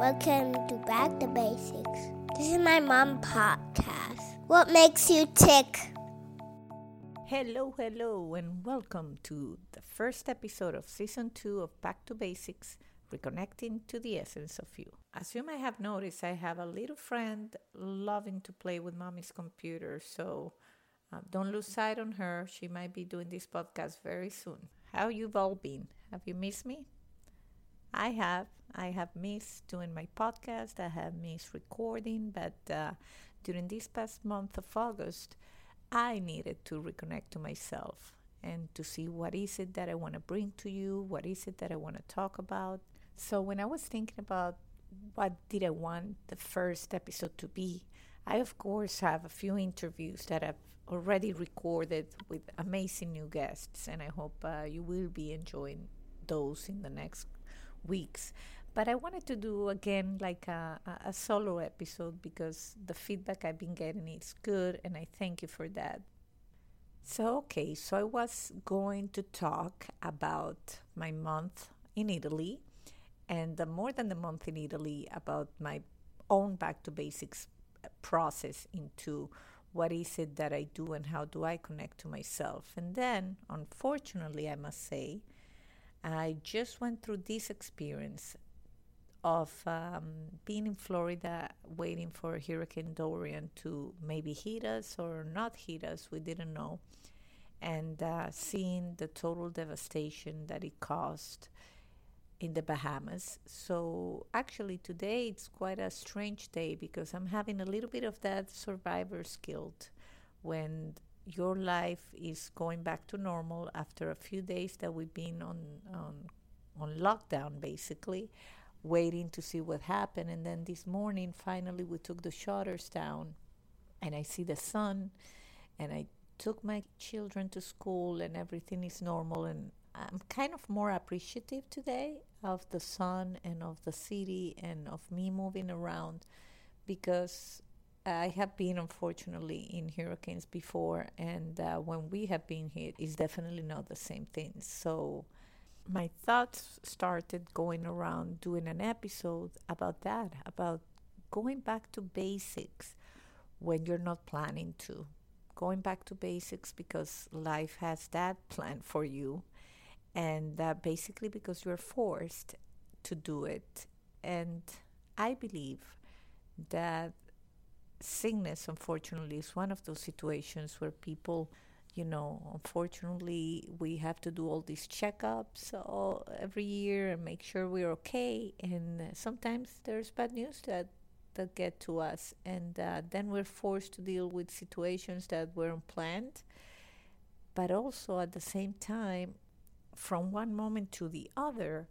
Welcome to Back to Basics. This is my mom podcast. What makes you tick? Hello, hello, and welcome to the first episode of season two of Back to Basics Reconnecting to the Essence of You. As you may have noticed, I have a little friend loving to play with mommy's computer, so uh, don't lose sight on her. She might be doing this podcast very soon. How you've all been? Have you missed me? I have. I have missed doing my podcast. I have missed recording, but uh, during this past month of August, I needed to reconnect to myself and to see what is it that I want to bring to you, what is it that I want to talk about. So when I was thinking about what did I want the first episode to be, I of course have a few interviews that I've already recorded with amazing new guests, and I hope uh, you will be enjoying those in the next weeks. But I wanted to do again like a, a, solo episode because the feedback I've been getting is good, and I thank you for that. So, okay, so I was going to talk about my month in Italy and the more than the month in Italy about my own back to basics uh, process into what is it that I do and how do I connect to myself. And then, unfortunately, I must say, I just went through this experience of um, being in Florida, waiting for Hurricane Dorian to maybe hit us or not hit us. We didn't know. And uh, seeing the total devastation that it caused in the Bahamas. So, actually, today it's quite a strange day because I'm having a little bit of that survivor's guilt when your life is going back to normal after a few days that we've been on on on lockdown basically waiting to see what happened. And then this morning finally we took the shutters down and I see the sun and I took my children to school and everything is normal. And I'm kind of more appreciative today of the sun and of the city and of me moving around because I have been unfortunately in hurricanes before, and uh, when we have been hit, it's definitely not the same thing. So, my thoughts started going around doing an episode about that, about going back to basics when you're not planning to. Going back to basics because life has that plan for you, and uh, basically because you're forced to do it. And I believe that sickness, unfortunately, is one of those situations where people, you know, unfortunately, we have to do all these checkups all, every year and make sure we're okay. And sometimes there's bad news that that get to us, and uh, then we're forced to deal with situations that weren't planned. But also at the same time, from one moment to the other,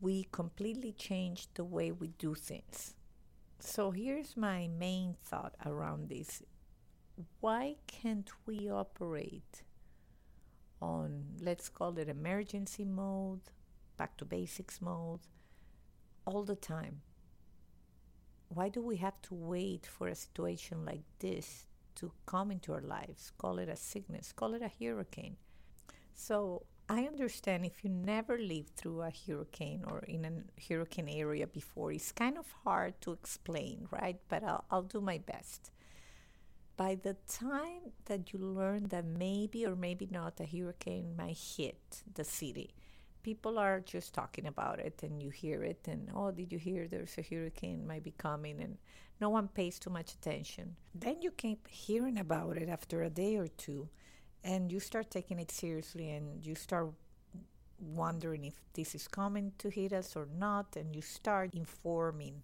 we completely change the way we do things. So here's my main thought around this. Why can't we operate on, let's call it emergency mode, back to basics mode, all the time? Why do we have to wait for a situation like this to come into our lives? Call it a sickness, call it a hurricane. So I understand if you never lived through a hurricane or in a hurricane area before, it's kind of hard to explain, right? But I'll, I'll do my best. By the time that you learn that maybe or maybe not a hurricane might hit the city, people are just talking about it and you hear it and oh did you hear there's a hurricane might be coming and no one pays too much attention then you keep hearing about it after a day or two and you start taking it seriously and you start wondering if this is coming to hit us or not and you start informing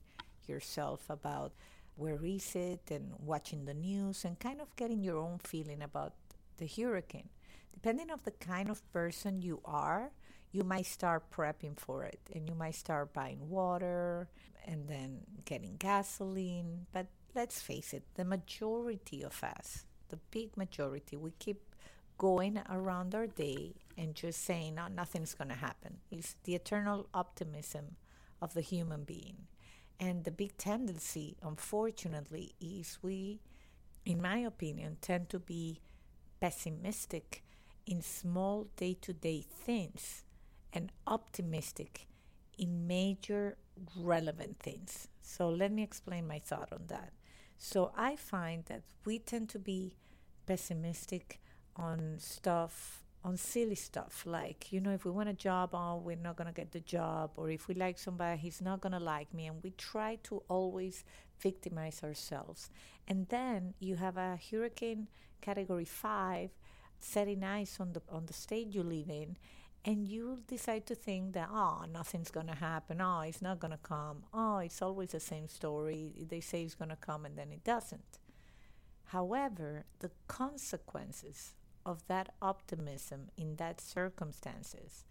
yourself about where is it and watching the news and kind of getting your own feeling about the hurricane depending on the kind of person you are you might start prepping for it and you might start buying water and then getting gasoline. But let's face it, the majority of us, the big majority, we keep going around our day and just saying, no, nothing's going to happen. It's the eternal optimism of the human being. And the big tendency, unfortunately, is we, in my opinion, tend to be pessimistic in small day to day things and optimistic in major relevant things. So let me explain my thought on that. So I find that we tend to be pessimistic on stuff, on silly stuff, like, you know, if we want a job, oh, we're not going to get the job, or if we like somebody, he's not going to like me. And we try to always victimize ourselves. And then you have a hurricane category five setting eyes on the on the state you live in and you decide to think that oh nothing's going to happen. Oh it's not going to come. Oh it's always the same story. They say it's going to come and then it doesn't. However the consequences of that optimism in that circumstances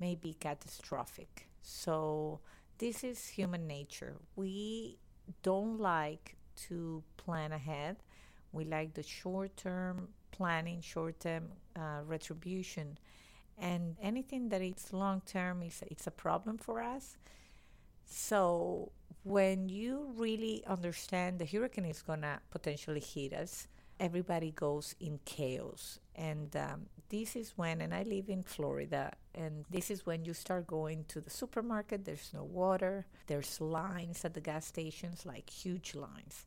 may be catastrophic. So this is human nature. We don't like to plan ahead. We like the short term planning, short term uh, retribution. And anything that is long term is it's a problem for us. So when you really understand the hurricane is gonna potentially hit us, everybody goes in chaos, and um, this is when. And I live in Florida, and this is when you start going to the supermarket. There's no water. There's lines at the gas stations, like huge lines.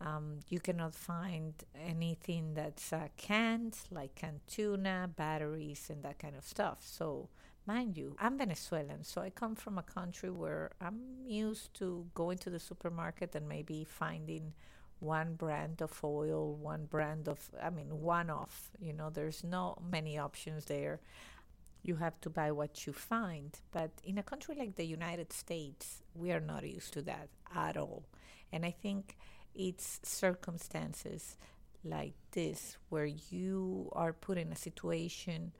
Um, you cannot find anything that's uh, canned, like canned tuna, batteries, and that kind of stuff. So, mind you, I'm Venezuelan, so I come from a country where I'm used to going to the supermarket and maybe finding one brand of oil, one brand of, I mean, one off. You know, there's no many options there. You have to buy what you find. But in a country like the United States, we are not used to that at all. And I think it's circumstances like this where you are put in a situation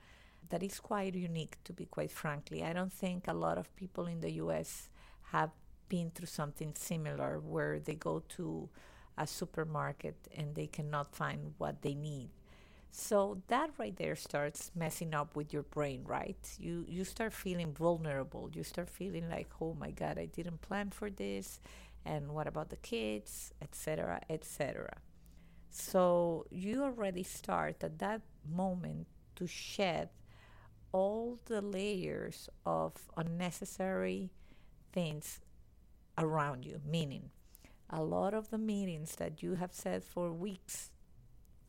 that is quite unique, to be quite frankly. I don't think a lot of people in the US have been through something similar where they go to a supermarket and they cannot find what they need. So that right there starts messing up with your brain, right? You you start feeling vulnerable. You start feeling like, "Oh my god, I didn't plan for this." and what about the kids, etc., etc. So you already start at that moment to shed all the layers of unnecessary things around you, meaning a lot of the meetings that you have said for weeks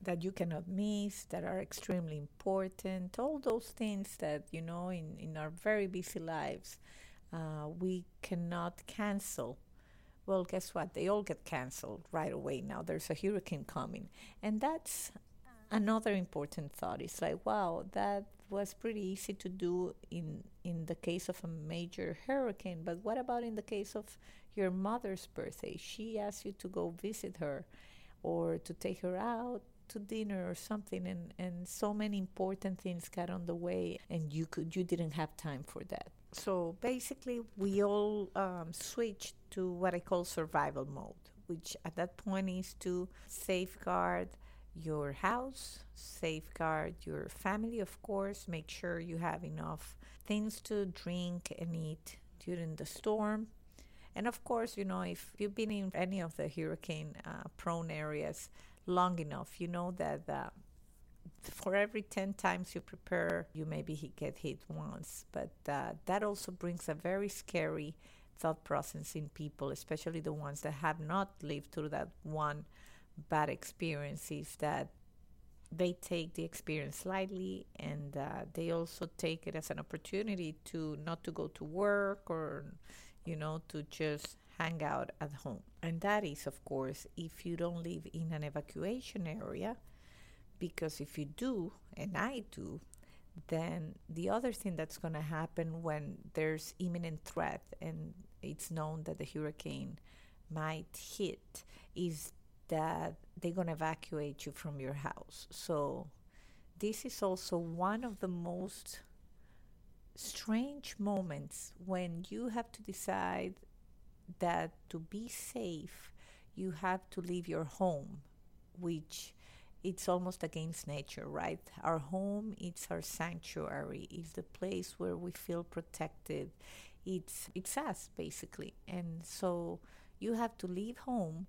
that you cannot miss, that are extremely important, all those things that, you know, in, in our very busy lives, uh, we cannot cancel well, guess what? They all get canceled right away now. There's a hurricane coming. And that's another important thought. It's like, wow, that was pretty easy to do in in the case of a major hurricane, but what about in the case of your mother's birthday? She asked you to go visit her or to take her out to dinner or something and, and so many important things got on the way and you could you didn't have time for that so basically, we all um, switched to what I call survival mode, which at that point is to safeguard your house, safeguard your family, of course, make sure you have enough things to drink and eat during the storm. And of course, you know, if you've been in any of the hurricane uh, prone areas long enough, you know that uh, for every 10 times you prepare, you maybe get hit once. But uh, that also brings a very scary thought process in people, especially the ones that have not lived through that one bad experience, is that they take the experience lightly and uh, they also take it as an opportunity to not to go to work or, you know, to just hang out at home. And that is, of course, if you don't live in an evacuation area because if you do, and I do, then the other thing that's going to happen when there's imminent threat and it's known that the hurricane might hit is that they're going to evacuate you from your house. So, this is also one of the most strange moments when you have to decide that to be safe, you have to leave your home, which it's almost against nature, right? Our home it's our sanctuary. It's the place where we feel protected. It's it's us basically. And so you have to leave home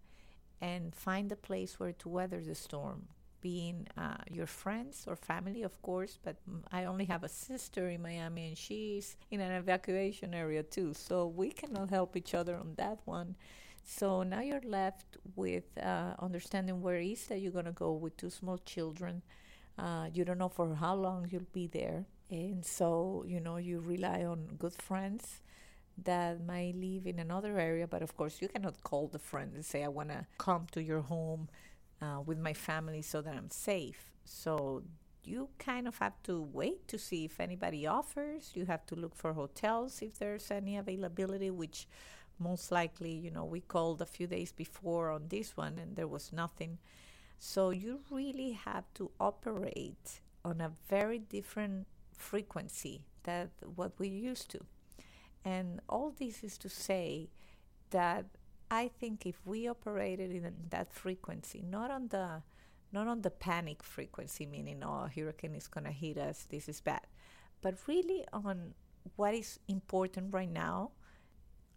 and find a place where to weather the storm being uh, your friends or family, of course, but I only have a sister in Miami and she's in an evacuation area too. So we cannot help each other on that one. So now you're left with uh, understanding where is that you're going to go with two small children. Uh, you don't know for how long you'll be there. And so, you know, you rely on good friends that might live in another area. But of course, you cannot call the friend and say, I want to come to your home uh, with my family so that I'm safe. So you kind of have to wait to see if anybody offers. You have to look for hotels if there's any availability, which most likely, you know, we called a few days before on this one and there was nothing. So you really have to operate on a very different frequency than what we used to. And all this is to say that I think if we operated in that frequency, not on the not on the panic frequency, meaning oh, hurricane is going to hit us, this is bad, but really on what is important right now,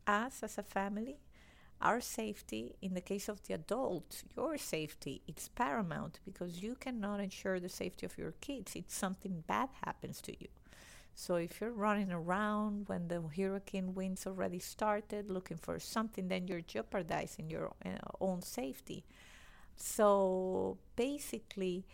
us as a family, our safety, in the case of the adult, your safety, it's paramount because you cannot ensure the safety of your kids. if something bad happens to you. So if you're running around when the hurricane winds already started looking for something, then you're jeopardizing your uh, own safety. So basically,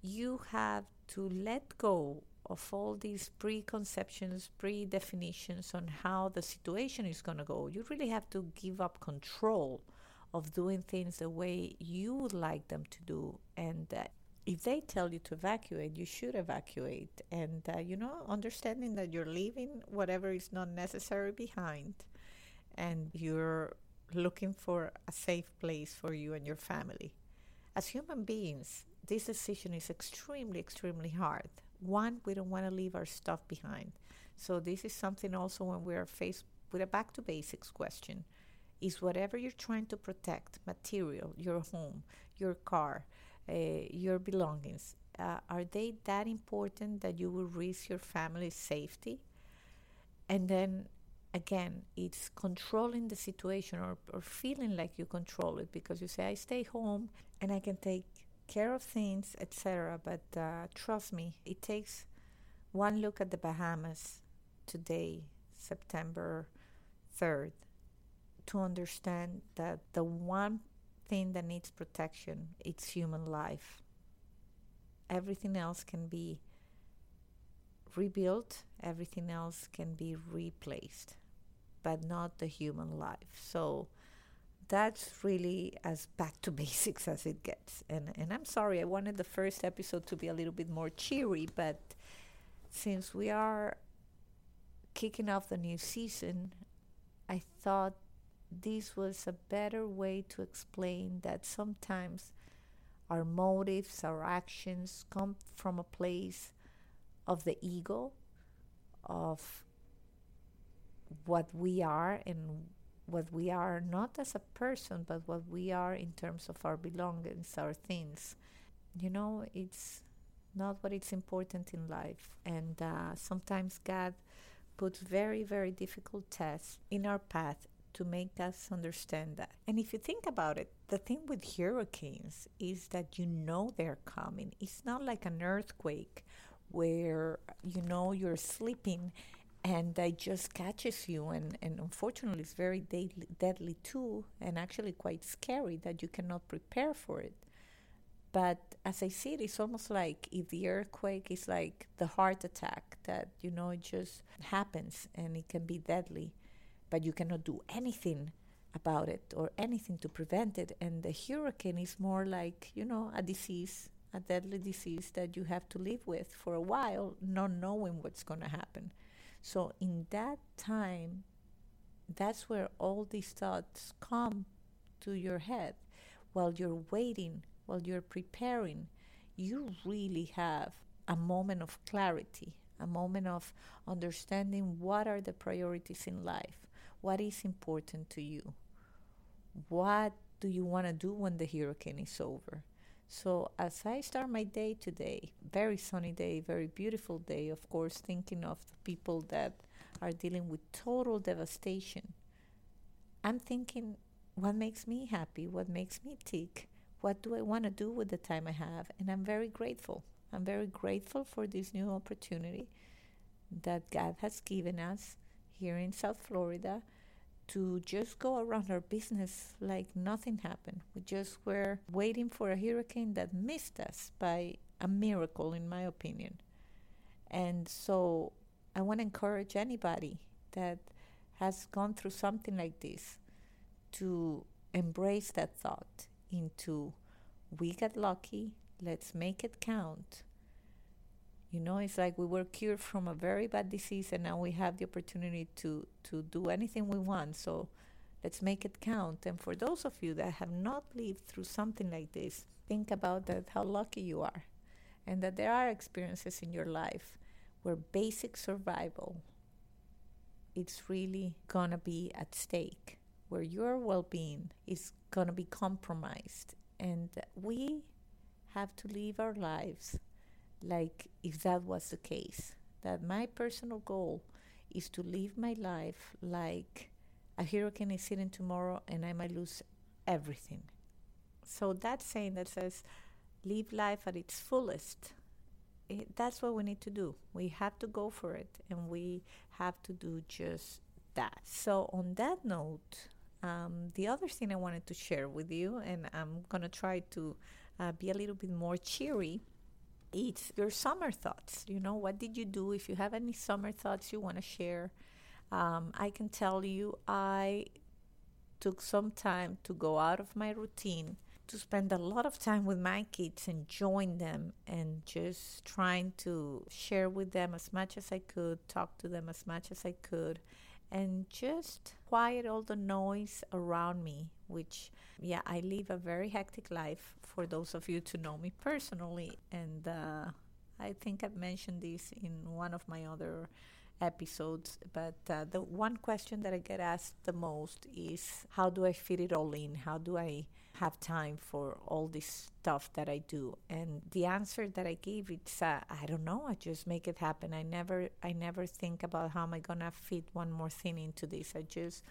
you have to let go of all these preconceptions, pre-definitions on how the situation is going to go. You really have to give up control of doing things the way you would like them to do and uh, if they tell you to evacuate, you should evacuate. And, uh, you know, understanding that you're leaving whatever is not necessary behind and you're looking for a safe place for you and your family. As human beings, this decision is extremely, extremely hard. One, we don't want to leave our stuff behind. So, this is something also when we are faced with a back to basics question is whatever you're trying to protect material, your home, your car, your belongings, uh, are they that important that you will risk your family's safety? And then again, it's controlling the situation or, or feeling like you control it because you say, I stay home and I can take care of things, etc. But uh, trust me, it takes one look at the Bahamas today, September 3rd, to understand that the one thing that needs protection it's human life. Everything else can be rebuilt everything else can be replaced but not the human life. So that's really as back to basics as it gets. And and I'm sorry I wanted the first episode to be a little bit more cheery but since we are kicking off the new season I thought this was a better way to explain that sometimes our motives, our actions come from a place of the ego, of what we are and what we are not as a person, but what we are in terms of our belongings, our things. You know, it's not what is important in life. And uh, sometimes God puts very, very difficult tests in our path to make us understand that. And if you think about it, the thing with hurricanes is that you know they're coming. It's not like an earthquake where you know you're sleeping and it just catches you and, and unfortunately it's very deadly, deadly too and actually quite scary that you cannot prepare for it but as i see it it's almost like if the earthquake is like the heart attack that you know it just happens and it can be deadly but you cannot do anything about it or anything to prevent it. And the hurricane is more like, you know, a disease, a deadly disease that you have to live with for a while, not knowing what's going to happen. So, in that time, that's where all these thoughts come to your head while you're waiting, while you're preparing. You really have a moment of clarity, a moment of understanding what are the priorities in life, what is important to you, what do you want to do when the hurricane is over. So, as I start my day today, very sunny day, very beautiful day, of course, thinking of the people that are dealing with total devastation, I'm thinking what makes me happy, what makes me tick, what do I want to do with the time I have, and I'm very grateful. I'm very grateful for this new opportunity that God has given us here in South Florida to just go around our business like nothing happened. We just were waiting for a hurricane that missed us by a miracle, in my opinion. And so I want to encourage anybody that has gone through something like this to embrace that thought into we got lucky, let's make it count. You know, it's like we were cured from a very bad disease and now we have the opportunity to, to do anything we want. So let's make it count. And for those of you that have not lived through something like this, think about that how lucky you are. And that there are experiences in your life where basic survival it's really gonna be at stake, where your well being is gonna be compromised. And we have to live our lives like if that was the case. That my personal goal is to live my life like a hurricane is hitting tomorrow and I might lose everything. So that saying that says live life at its fullest, it, that's what we need to do. We have to go for it and we have to do just that. So, on that note, um, the other thing I wanted to share with you, and I'm going to try to uh, be a little bit more cheery, it's your summer thoughts. You know, what did you do? If you have any summer thoughts you want to share, um, I can tell you I took some time to go out of my routine to spend a lot of time with my kids and join them and just trying to share with them as much as I could, talk to them as much as I could, and just quiet all the noise around me, which, yeah, I live a very hectic life for those of you to know me personally. And uh, I think I've mentioned this in one of my other episodes, but uh, the one question that I get asked the most is how do I fit it all in? How do I have time for all this stuff that I do? And the answer that I give it's uh, I don't know. I just make it happen. I never I never think about how am I gonna fit one more thing into this. I just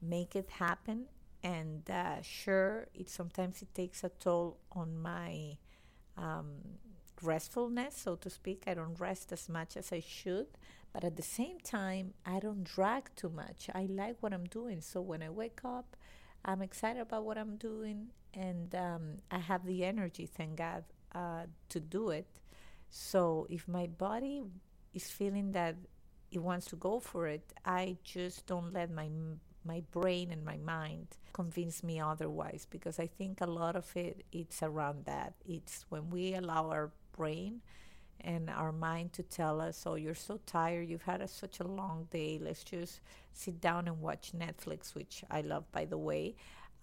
make it happen. And uh, sure, it sometimes it takes a toll on my um, restfulness, so to speak. I don't rest as much as I should, but at the same time, I don't drag too much. I like what I'm doing. So when I wake up, I'm excited about what I'm doing and um, I have the energy, thank God, uh, to do it. So if my body is feeling that it wants to go for it, I just don't let my my brain and my mind convince me otherwise because I think a lot of it it's around that. It's when we allow our brain and our mind to tell us, oh, you're so tired, you've had a, such a long day, let's just sit down and watch Netflix, which I love, by the way.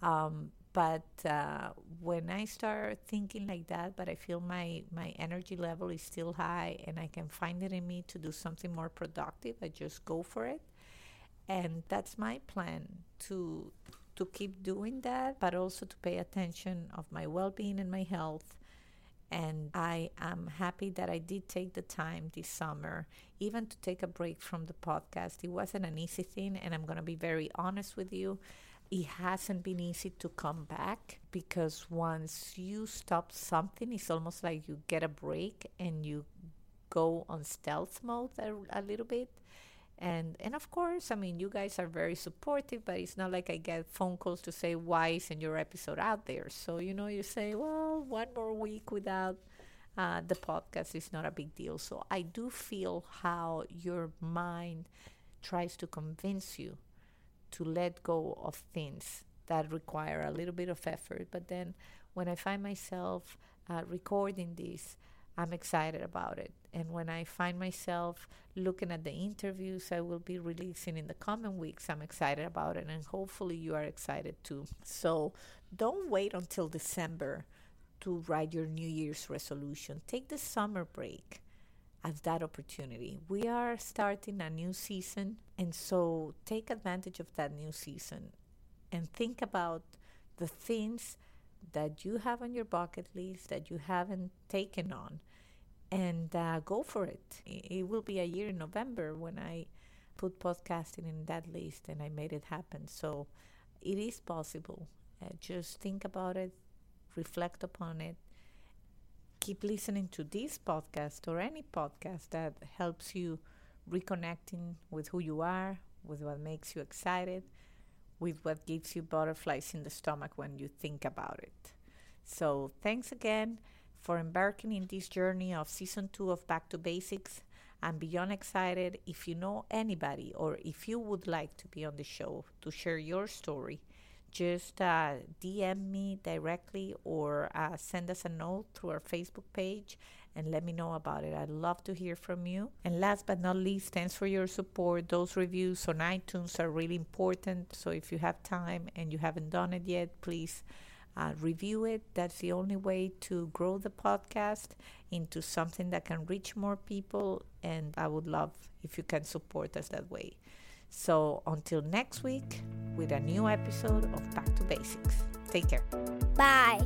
Um, but uh, when I start thinking like that, but I feel my, my energy level is still high and I can find it in me to do something more productive, I just go for it. And that's my plan to to keep doing that, but also to pay attention of my well-being and my health and I am happy that I did take the time this summer, even to take a break from the podcast. It wasn't an easy thing, and I'm going to be very honest with you. It hasn't been easy to come back because once you stop something, it's almost like you get a break and you go on stealth mode a, a little bit and and of course i mean you guys are very supportive but it's not like i get phone calls to say why isn't your episode out there so you know you say well one more week without uh, the podcast is not a big deal so i do feel how your mind tries to convince you to let go of things that require a little bit of effort but then when i find myself uh, recording this I'm excited about it. And when I find myself looking at the interviews I will be releasing in the coming weeks, I'm excited about it. And hopefully you are excited too. So don't wait until December to write your New Year's resolution. Take the summer break. as that opportunity. We are starting a new season, and so take advantage of that new season and think about the things that you have on your bucket list that you haven't taken on and uh, go for it. It will be a year in November when I put podcasting in that list and I made it happen. So it is possible. Uh, just think about it, reflect upon it, keep listening to this podcast or any podcast that helps you reconnecting with who you are, with what makes you excited, with what gives you butterflies in the stomach when you think about it. So, thanks again for embarking in this journey of season two of Back to Basics. I'm beyond excited. If you know anybody or if you would like to be on the show to share your story, just uh, DM me directly or uh, send us a note through our Facebook page and let me know about it. I'd love to hear from you. And last but not least, thanks for your support. Those reviews on iTunes are really important. So if you have time and you haven't done it yet, please uh, review it. That's the only way to grow the podcast into something that can reach more people. And I would love if you can support us that way. So until next week with a new episode of Back to Basics. Take care. Bye.